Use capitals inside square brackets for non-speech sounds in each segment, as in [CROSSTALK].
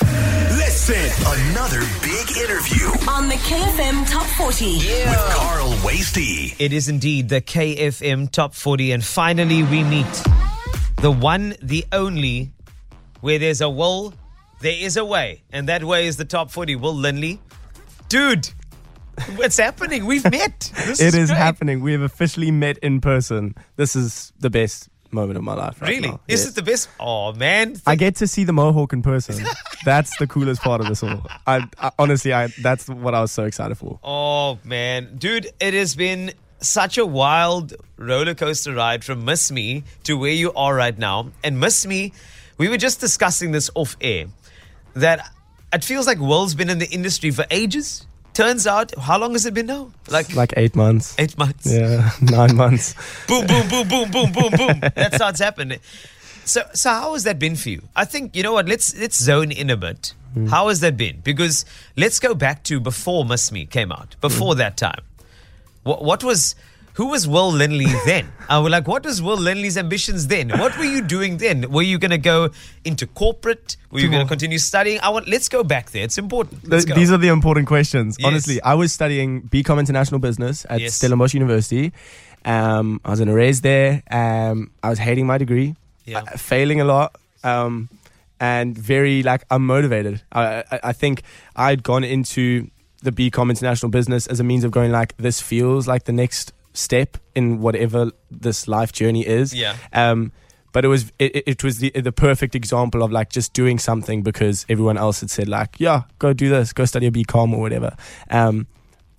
Listen, another big interview on the KFM Top 40. with Carl Wastie. It is indeed the KFM Top 40, and finally we meet the one, the only, where there's a will, there is a way, and that way is the Top 40. Will Linley, dude, what's happening? We've met. This It is great. happening. We have officially met in person. This is the best moment of my life. Right Really? now. Is Yes. it the best? Oh man, I get to see the mohawk in person. [LAUGHS] That's the coolest part of this all. I, I honestly, I that's what I was so excited for. Oh man, dude, it has been such a wild roller coaster ride from Miss Me to where you are right now. And Miss Me, we were just discussing this off air that it feels like Will's been in the industry for ages. Turns out, how long has it been now? Like, Like eight months. eight months. Yeah, [LAUGHS] nine months. Boom, boom, boom, boom, boom, boom, boom. That's how it's happened. So, so how has that been for you? I think you know what. Let's let's zone in a bit. Hmm. How has that been? Because let's go back to before Miss Me came out. Before hmm. that time, what what was who was Will Linley then? [LAUGHS] I was like, what was Will Linley's ambitions then? What were you doing then? Were you going to go into corporate? Were you going to continue studying? I want. Let's go back there. It's important. Let's go. These are the important questions. Yes. Honestly, I was studying BCom International Business at Yes. Stellenbosch University. Um, I was in a raise there. Um, I was hating my degree, Yeah. uh, failing a lot, um, and very like unmotivated. I, I, I think I'd gone into the BCom International Business as a means of going like this feels like the next step in whatever this life journey is. Yeah. Um, but it was it, it- was the the perfect example of like just doing something because everyone else had said like yeah go do this go study a BCom or whatever, um,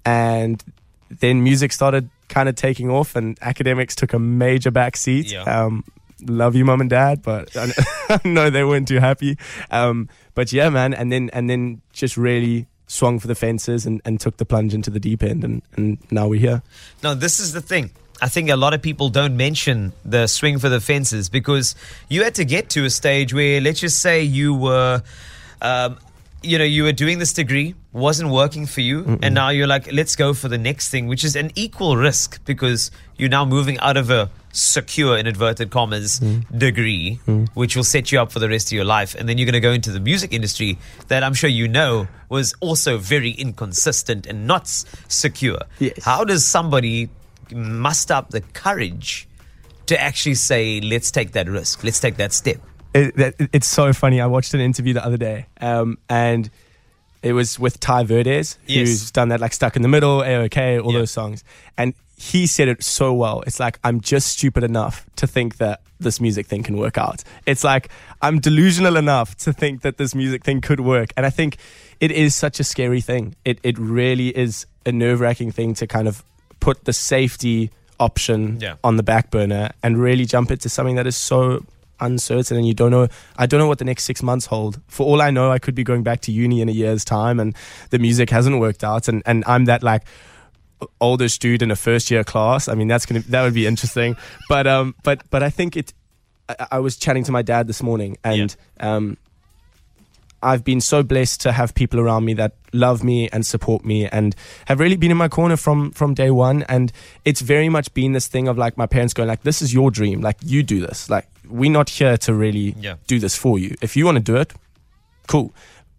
and then music started kind of taking off and academics took a major backseat. Yeah. Um, love you mom and dad, but [LAUGHS] I know they weren't too happy. Um, but yeah, man, and then and then just really swung for the fences and, and took the plunge into the deep end and, and now we're here. Now, this is the thing. I think a lot of people don't mention the swing for the fences because you had to get to a stage where, let's just say, you were, um, you know, you were doing this degree, wasn't working for you, and now you're like, let's go for the next thing, which is an equal risk because you're now moving out of a secure, in inverted commas, mm. degree, mm. which will set you up for the rest of your life, and then you're going to go into the music industry that I'm sure you know was also very inconsistent and not secure. Yes. How does somebody muster up the courage to actually say, let's take that risk, let's take that step? It, that, it's so funny. I watched an interview the other day, um, and it was with Tai Verdes, Yes. who's done that like Stuck in the Middle, AOK, all those songs, and he said it so well. It's like I'm just stupid enough to think that this music thing can work out. It's like I'm delusional enough to think that this music thing could work, and I think it is such a scary thing. It it really is a nerve wracking thing to kind of put the safety option Yeah. on the back burner and really jump into something that is so uncertain and you don't know I don't know what the next 6 months hold. For all I know I could be going back to uni in a year's time and the music hasn't worked out and and I'm that like oldest dude in a first year class. I mean that's going to that would be interesting. But um but but I think it I, I was chatting to my dad this morning and um I've been so blessed to have people around me that love me and support me and have really been in my corner from from day one and it's very much been this thing of like my parents going like this is your dream like you do this like we're not here to really Yeah. do this for you. If you want to do it cool.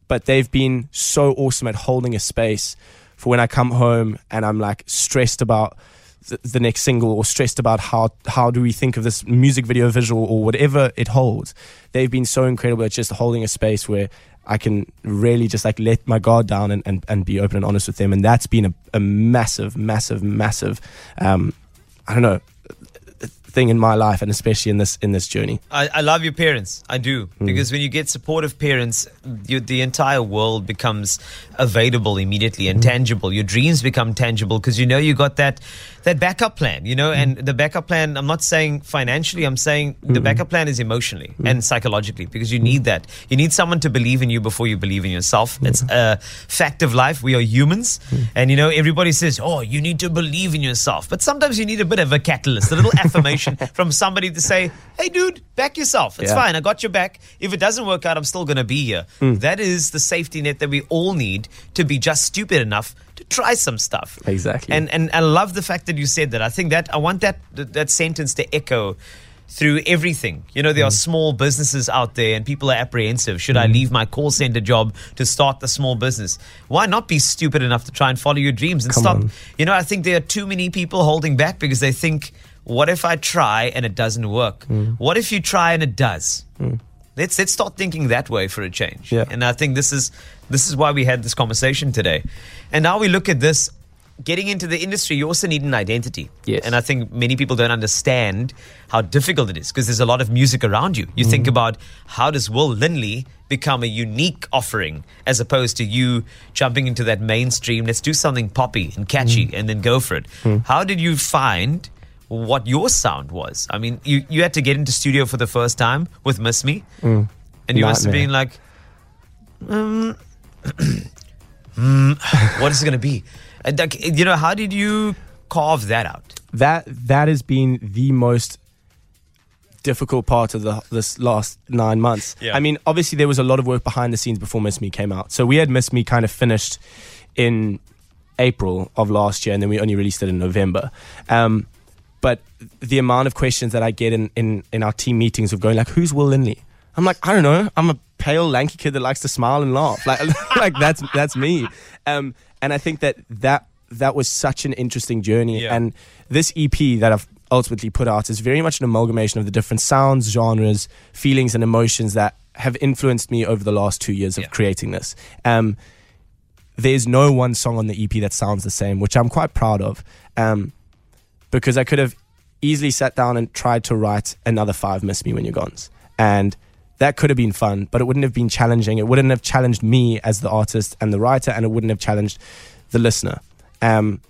But they've been so awesome at holding a space for when I come home and I'm like stressed about the, the next single or stressed about how how do we think of this music video visual or whatever it holds. They've been so incredible at just holding a space where I can really just like let my guard down and, and, and be open and honest with them. And that's been a, a massive massive massive um, I don't know thing in my life and especially in this in this journey I, I love your parents. I do. Hmm. Because when you get supportive parents, you, the entire world becomes available immediately and hmm. tangible. Your dreams become tangible because you know you got that that backup plan, you know, and mm. the backup plan, I'm not saying financially, I'm saying the mm-hmm. backup plan is emotionally mm. and psychologically because you need that. You need someone to believe in you before you believe in yourself. It's a fact of life. We are humans. Mm. And, you know, everybody says, oh, you need to believe in yourself. But sometimes you need a bit of a catalyst, a little [LAUGHS] affirmation from somebody to say, hey, dude, back yourself. It's Yeah. fine. I got your back. If it doesn't work out, I'm still going to be here. That is the safety net that we all need to be just stupid enough to try some stuff. Exactly. And and I love the fact that you said that. I think that I want that that, sentence to echo through everything. You know, there Mm. are small businesses out there and people are apprehensive. Should I leave my call center job to start the small business? Why not be stupid enough to try and follow your dreams and Come stop? on. You know, I think there are too many people holding back because they think, what if I try and it doesn't work? Mm. What if you try and it does? Let's let's start thinking that way for a change. Yeah. And I think this is this is why we had this conversation today. And now we look at this getting into the industry, you also need an identity. Yes. And I think many people don't understand how difficult it is because there's a lot of music around you. You think mm-hmm. about how does Will Linley become a unique offering as opposed to you jumping into that mainstream, let's do something poppy and catchy mm. and then go for it. Hmm. How did you find what your sound was? I mean, you, you had to get into studio for the first time with Miss Me. And you must have been like, um, [CLEARS THROAT] mm, [SIGHS] what is it going to be? And like, you know, how did you carve that out? that that has been the most difficult part of the this last nine months. Yeah. I mean, obviously there was a lot of work behind the scenes before Miss Me came out. So we had Miss Me kind of finished in April of last year, and then we only released it in November. Um, but the amount of questions that I get in, in, in our team meetings of going like, "Who's Will Linley?" I'm like, I don't know. I'm a pale, lanky kid that likes to smile and laugh. Like, [LAUGHS] like that's that's me. Um, and I think that that that was such an interesting journey. Yeah. And this EP that I've ultimately put out is very much an amalgamation of the different sounds, genres, feelings, and emotions that have influenced me over the last two years of Yeah. creating this. Um, there's no one song on the EP that sounds the same, which I'm quite proud of. Um, because I could have easily sat down and tried to write another five Miss Me When You're Gones. And that could have been fun, but it wouldn't have been challenging. It wouldn't have challenged me as the artist and the writer, and it wouldn't have challenged the listener. Um,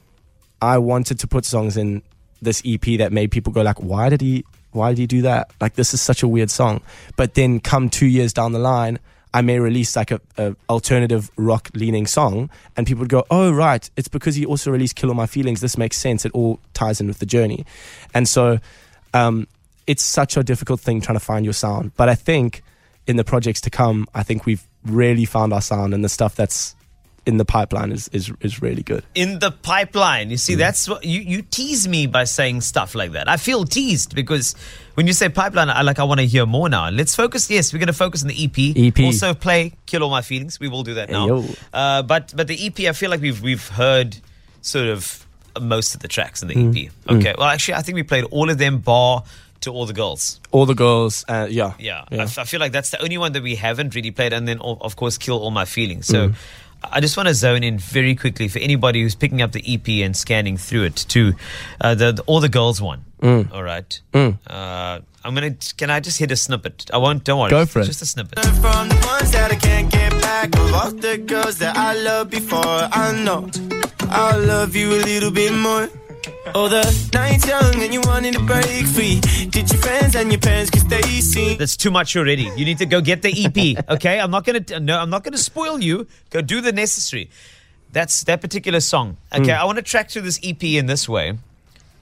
I wanted to put songs in this EP that made people go like, "Why did he? Why did he do that? Like, this is such a weird song." But then, come two years down the line, I may release like a, a alternative rock leaning song, and people would go, "Oh, right, it's because he also released Kill All My Feelings. This makes sense. It all ties in with the journey." And so, um, it's such a difficult thing trying to find your sound. But I think in the projects to come, I think we've really found our sound, and the stuff that's in the pipeline is is, is really good. In the pipeline. You see, Mm. that's what you, you tease me by saying stuff like that. I feel teased because when you say pipeline, I like I want to hear more now. Let's focus. Yes, we're going to focus on the EP. EP. Also play Kill All My Feelings. We will do that now. Uh, but but the EP, I feel like we've we've heard sort of most of the tracks in the Mm. EP. Okay. Well, actually, I think we played all of them bar to all the girls. All the girls, uh, yeah, Yeah, I, f- I feel like that's the only one that we haven't really played, and then of course, kill all my feelings. So. Mm. I just want to zone in very quickly for anybody who's picking up the EP and scanning through it to uh, the, the all the girls one. Mm. All right. Uh, I'm gonna. Can I just hit a snippet? I won't. Don't worry. Go for it. Just a snippet. From the ones that I can't get back of all the girls that I loved before. I know I'll love you a little bit more. Oh, the night's young and you wanted to break free. Did your friends and your parents cause they see? That's too much already. You need to go get the EP. Okay, I'm not gonna. No, I'm not gonna spoil you. Go do the necessary. That's that particular song. Okay, Hmm. I want to track through this EP in this way.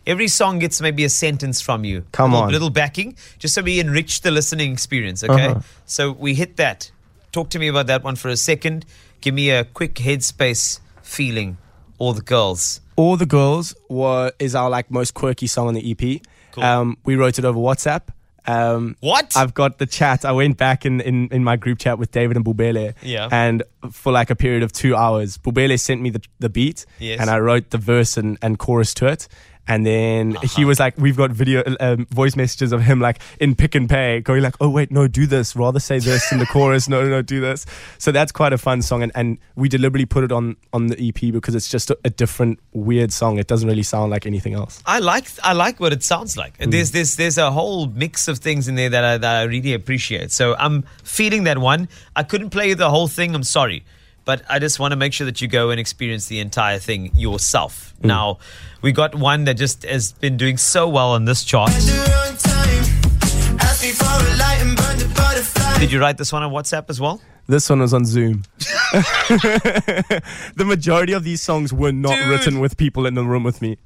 Every song gets maybe a sentence from you. Come little, on. little backing, just so we enrich the listening experience. Okay, Uh-huh. so we hit that. Talk to me about that one for a second. Give me a quick headspace feeling. All the girls. All the girls were is our like most quirky song on the EP. Cool. Um, we wrote it over WhatsApp. Um, What? I've got the chat. I went back in, in, in my group chat with David and Bubele. Yeah. And for like a period of two hours, Bubele sent me the, the beat. Yes. And I wrote the verse and, and chorus to it. And then Uh-huh. he was like, we've got video, um, voice messages of him like in Pick n Pay going like, oh wait, no, do this. Rather say this in the [LAUGHS] chorus. No, no, no, do this. So that's quite a fun song. And, and we deliberately put it on, on the EP because it's just a, a different weird song. It doesn't really sound like anything else. I like I like what it sounds like. Hmm. There's there's there's a whole mix of things in there that I, that I really appreciate. So I'm feeling that one. I couldn't play the whole thing. I'm sorry, but I just want to make sure that you go and experience the entire thing yourself. Hmm. Now, we got one that just has been doing so well on this chart. At the wrong time. Ask me for a light and burn the butterfly. Did you write this one on WhatsApp as well? This one was on Zoom. [LAUGHS] the majority of these songs were not Dude. written with people in the room with me.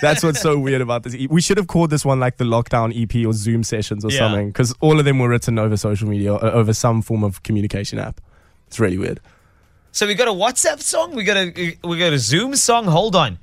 That's what's so [LAUGHS] weird about this. We should have called this one like the lockdown EP or Zoom sessions or Yeah. something because all of them were written over social media or over some form of communication app. It's really weird. So we got a WhatsApp song. We got a we got a Zoom song. Hold on.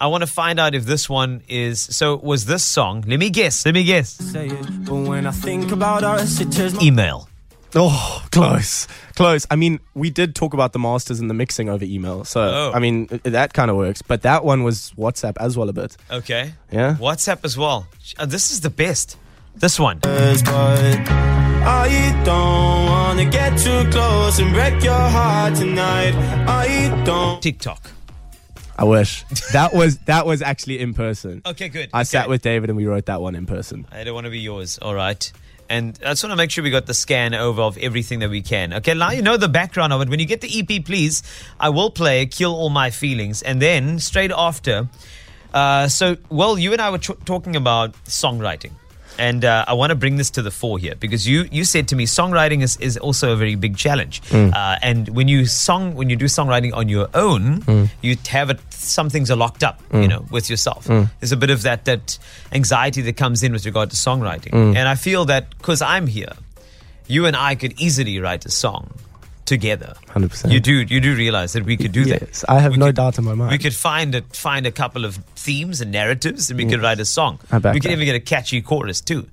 I want to find out if this one is. So, was this song? Let me guess. Let me guess. Say it, but when I think about us, it turns Email. Oh, close, close. I mean, we did talk about the masters and the mixing over email, so Oh. I mean that kind of works. But that one was WhatsApp as well a bit. Okay. Yeah. WhatsApp as well. Uh, this is the best. This one. but I don't wanna get too close and break your heart tonight. I don't. TikTok. I wish that was that was actually in person. Okay, good. I sat with David and we wrote that one in person. I don't want to be yours. All right. And I just want to make sure we got the scan over of everything that we can. Okay, now you know the background of it. When you get the EP, please, I will play Kill All My Feelings. And then straight after, uh, so, well, you and I were ch- talking about songwriting. And uh, I want to bring this to the fore here because you, you said to me songwriting is, is also a very big challenge. Mm. Uh, and when you song when you do songwriting on your own, mm. you have it. Some things are locked up, you mm. know, with yourself. There's a bit of that that anxiety that comes in with regard to songwriting. And I feel that because I'm here, you and I could easily write a song together. 100%. You do you do realize that we could do that. Yes, I have We no could- doubt in my mind. We could find a find a couple of themes and narratives, and we could write a song. We could that. even get a catchy chorus too.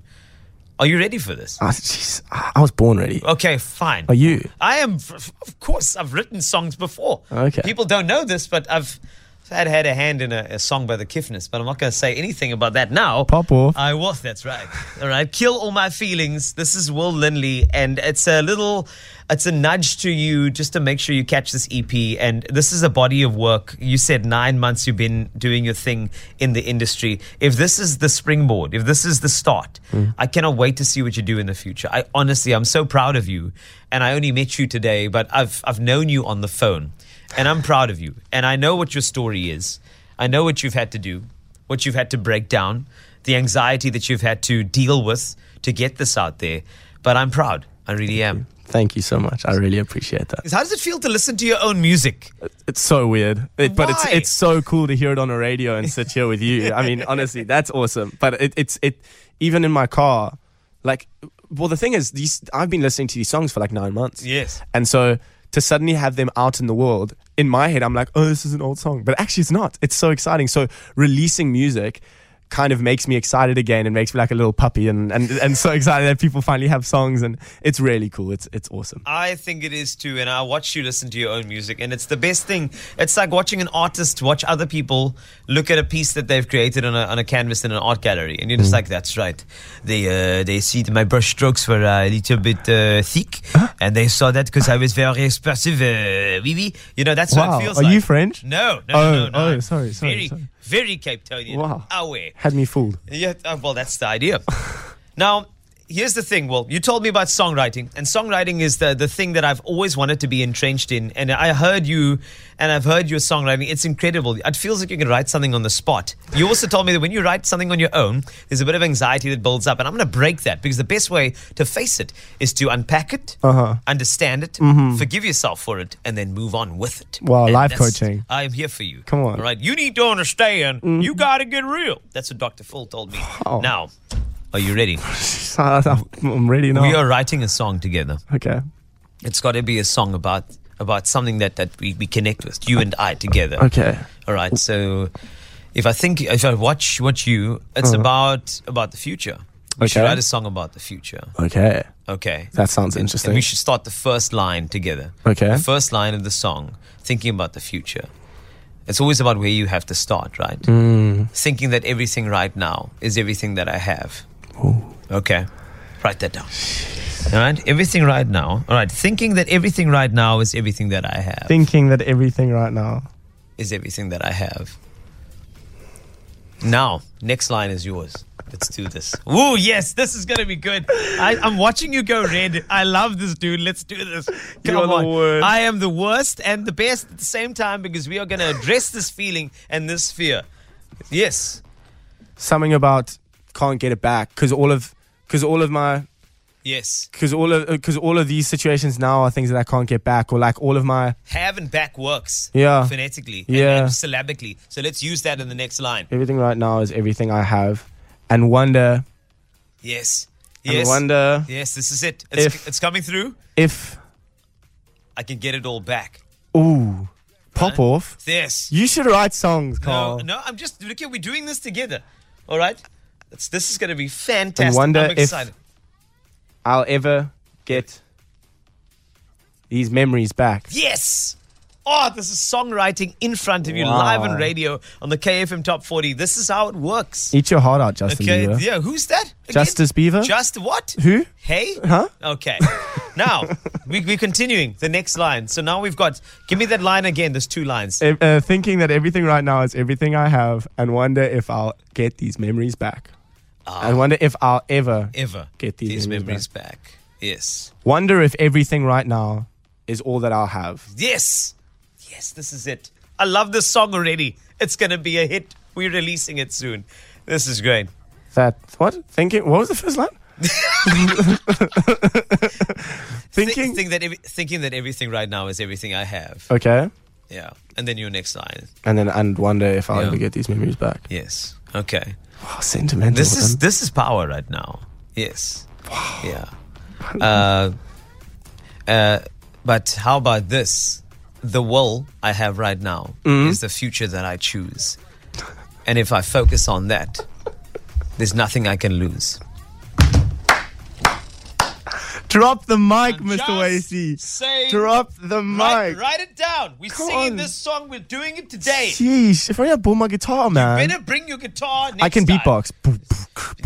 Are you ready for this? Ah, jeez, I was born ready. Okay, fine. Are you? I am. Of course, I've written songs before. Okay. People don't know this, but I've had had a hand in a, a song by the Kiffness, but I'm not going to say anything about that now. Pop off. I was. That's right. All right. Kill all my feelings. This is Will Linley, and it's a little. It's a nudge to you just to make sure you catch this EP. And this is a body of work. You said nine months you've been doing your thing in the industry. If this is the springboard, if this is the start, mm. I cannot wait to see what you do in the future. I honestly, I'm so proud of you. And I only met you today, but I've I've known you on the phone, and I'm proud of you. And I know what your story is. I know what you've had to do, what you've had to break down, the anxiety that you've had to deal with to get this out there. But I'm proud. I really am. Thank you so much. I really appreciate that. How does it feel to listen to your own music? It's so weird, It- but it's it's so cool to hear it on a radio and sit here with you. I mean, honestly, that's awesome. But it, it's it even in my car, like, well, the thing is, these I've been listening to these songs for like nine months. Yes. and so to suddenly have them out in the world, in my head, I'm like, oh, this is an old song, but actually, it's not. It's so exciting. So releasing music. Kind of makes me excited again and makes me like a little puppy and, and, and so excited that people finally have songs and it's really cool. It's it's awesome. I think it is too, and I watch you listen to your own music, and it's the best thing. It's like watching an artist watch other people look at a piece that they've created on a, on a canvas in an art gallery, and you're just like, "That's right." They uh, they see that my brush strokes were a little bit uh, thick, and they saw that because I was very expressive. Uh, oui, oui. You know, that's what Wow. it feels Are like. you French? No, no, Oh, no, no. oh, sorry, sorry, Very, sorry. Very Cape Townian. Wow. Aware. Had me fooled. Yeah, uh, well, that's the idea. [LAUGHS] now, here's the thing. Well, you told me about songwriting, and songwriting is the, the thing that I've always wanted to be entrenched in. And I heard you, and I've heard your songwriting. It's incredible. It feels like you can write something on the spot. You also told me that when you write something on your own, there's a bit of anxiety that builds up. And I'm going to break that because the best way to face it is to unpack it, Uh-huh. understand it, forgive yourself for it, and then move on with it. Wow, And life coaching. I am here for you. Come on. All right. You need to understand. You got to get real. That's what Dr. Phil told me. Oh. Now, are you ready? [LAUGHS] I'm ready now. We are writing a song together. okay. It's got to be a song about about something that, that we, we connect with, you and I together. Okay. All right. So if I think if I watch watch you, it's about about the future. We should Uh-huh. Write a song about the future. Okay. Okay. That sounds interesting. And we should start the first line together. Okay. The first line of the song, thinking about the future. It's always about where you have to start, right? Hmm. Thinking that everything right now is everything that I have. Okay. Write that down. All right. Everything right now. All right. Thinking that everything right now is everything that I have. Thinking that everything right now. is everything that I have. Now, next line is yours. Let's do this. Ooh, yes, this is gonna be good. I, I'm watching you go red. I love this, dude. Let's do this. Come You're on. I am the worst and the best at the same time because we are gonna address this feeling and this fear. Yes, Something about can't get it back because all of because all of my yes. because all of because all of these situations now are things that I can't get back or like all of my Have and back works. Yeah. Phonetically. and- Yeah. Syllabically. So let's use that in the next line. everything right now is everything I have and wonder Yes. and Yes. wonder Yes, this is it. It's, If- it's coming through. if I can get it all back. ooh Pop off. Yes. You should write songs, No, no, I'm just look at we're doing this together. All right? It's, this is going to be fantastic. wonder I'm if- excited. I'll ever get these memories back. Yes. Oh, this is songwriting in front of you, Wow. live on radio on the KFM Top 40. This is how it works. Eat your heart out, Justin Okay, Bieber. yeah, who's that? again? Justice Beaver. Just what? Who? Hey? Huh? Okay. now, [LAUGHS] we, we're continuing the next line. So now we've got, give me that line again. There's two lines. Uh, thinking that everything right now is everything I have, and wonder if I'll get these memories back. I wonder if I'll ever Ever get these, memories, memories back. back. Yes. Wonder if everything right now is all that I'll have. Yes. Yes, this is it. I love this song already. It's going to be a hit. We're releasing it soon. This is great. That what? Thinking. What was the first line? [LAUGHS] Think, Thinking. think that every, thinking that everything right now is everything I have. okay. Yeah. And then your next line. And then and wonder if I'll Yeah. ever get these memories back. Yes. Okay. Oh, sentimental. This is this is power right now. Yes. Yeah. Uh, uh, but how about this? The will I have right now Mm-hmm. is the future that I choose. And if I focus on that, there's nothing I can lose. Drop the mic, I'm Mr. Wastie. Drop the mic. Write, write it down. We're Come singing on. this song. We're doing it today. Jeez, if I had bought my guitar, man. You Better bring your guitar. I can time. beatbox.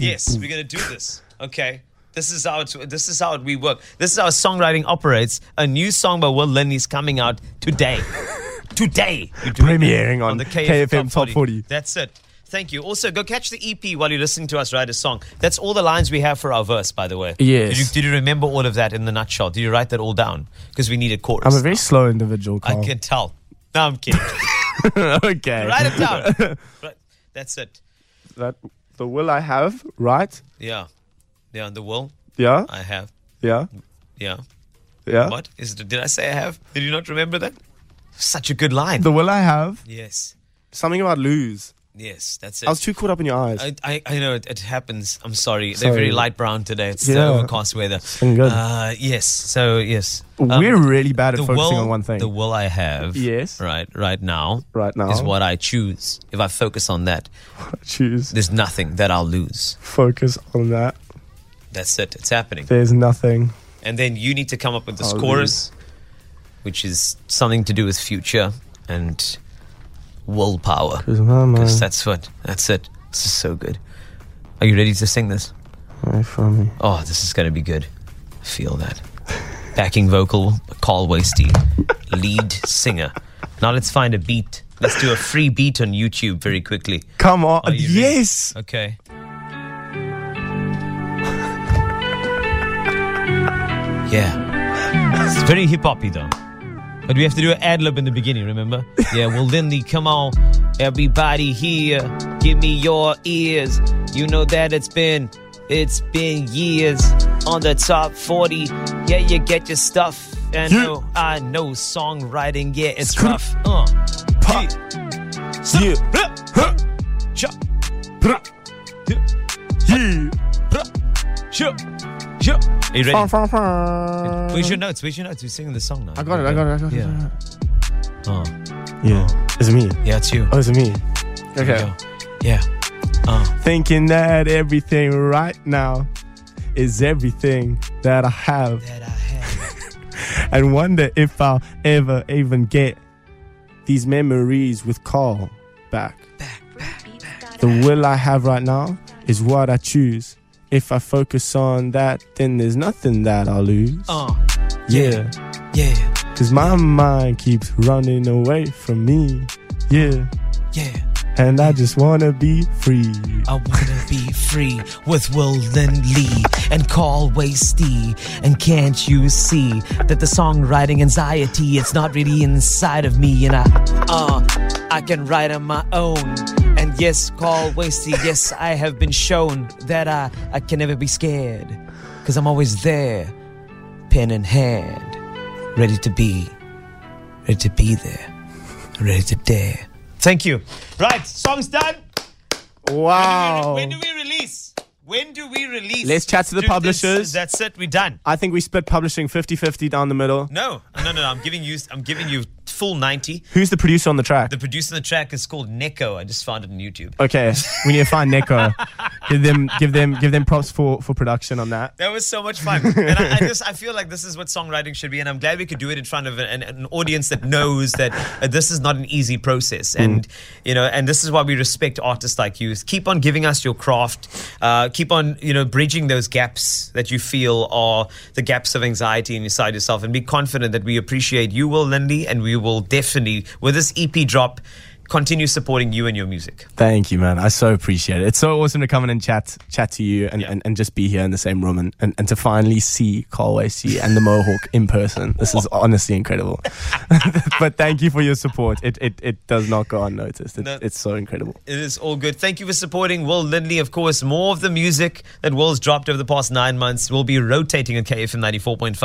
Yes, we're gonna do this. Okay. This is how it's, this is how it, we work. This is how songwriting operates. A new song by Will Lynn is coming out today. [LAUGHS] today. Premiering it on the KFM, KFM Top 40. That's it. Thank you. Also, go catch the EP while you're listening to us write a song. That's all the lines we have for our verse, by the way. Yes. Did you, did you remember all of that in the nutshell? Did you write that all down? Because we need a chorus. I'm a very slow individual, I can tell. No, I'm kidding. [LAUGHS] okay. write it down. [LAUGHS] Right. That's it. That the will I have, right? Yeah. Yeah, the will Yeah, I have. yeah, Yeah. yeah. What is it? Did I say I have? Did you not remember that? Such a good line. The will I have, yes, something about lose. Yes, that's it. I was too caught up in your eyes. I, I, I know it, it happens. I'm sorry. sorry. They're very light brown today. It's the Yeah. overcast weather. good. Uh, yes. So yes, Um, We're really bad at focusing will, on one thing. The will I have. Yes. Right. Right now. Right now. is what I choose. If I focus on that, [LAUGHS] Choose. there's nothing that I'll lose. Focus on that. That's it. It's happening. There's nothing. And then you need to come up with this I'll chorus, which is something to do with future and willpower. Cause my mind Because that's what. That's it. This is so good. Are you ready to sing this? from me. Oh, this is going to be good. Feel that. Backing vocal, Carl Wastie. Lead singer. Now let's find a beat. Let's do a free beat on YouTube very quickly. Come on. You ready? yes. Okay. Yeah. It's very hip hoppy though. But we have to do an ad lib in the beginning, remember? Yeah, well, Lindy, come on. Everybody here, give me your ears. You know that it's been, it's been years on the top 40. Yeah, you get your stuff. And Yeah. I know songwriting, yeah, it's rough. Uh. Pa. Yeah. Yeah. Sure. Yeah. Sure. Sure. Are you ready? Far, far, far. Where's your notes? Where's your notes? We're singing the song now. I got it. I got it. I got it. Yeah. Oh, Yeah. Oh. Is it me? yeah, it's you. Oh, is it me? Okay. go. Yeah. Oh, Thinking that everything right now is everything that I have, that I have. [LAUGHS] and wonder if I'll ever even get these memories with Carl back. back, back. The will I have right now is what I choose. If I focus on that, then there's nothing that I'll lose. Oh, yeah, yeah, cause my mind keeps running away from me. Yeah, yeah. and I just wanna be free. I wanna be free with Will and Lee and Carl Wastie. And can't you see that the songwriting anxiety it's not really inside of me? And I, uh, I can write on my own. Yes, Carl Wastie, yes, I have been shown that I, I can never be scared. Cause I'm always there, pen in hand, ready to be, ready to be there, ready to dare. Thank you. Right, song's done. Wow. When do we release? When do we release? Let's chat to the this- publishers. that's it. We're done. I think we split publishing 50 50 down the middle. No, no, no, no. I'm giving you. I'm giving you full 90. Who's the producer on the track? The producer on the track is called Neko. I just found it on YouTube. okay, [LAUGHS] we need to find Neko. give them, give them, give them props for for production on that. That was so much fun, and I, I just I feel like this is what songwriting should be, and I'm glad we could do it in front of an, an audience that knows that uh, this is not an easy process, and you know, and this is why we respect artists like you. Keep on giving us your craft, uh, keep on you know bridging those gaps that you feel are the gaps of anxiety inside yourself, and be confident that we appreciate you, Will Linley, and we will definitely with this EP drop. Continue supporting you and your music. Thank you, man. I so appreciate it. It's so awesome to come in and chat chat to you and, Yeah. and, and just be here in the same room and, and, and to finally see Carl Wastie and the Mohawk in person. This is honestly incredible. [LAUGHS] but thank you for your support. It it, it does not go unnoticed. It, No. It's so incredible. It is all good. Thank you for supporting Will Linley. Of course, more of the music that Will's dropped over the past nine months will be rotating on KFM 94.5.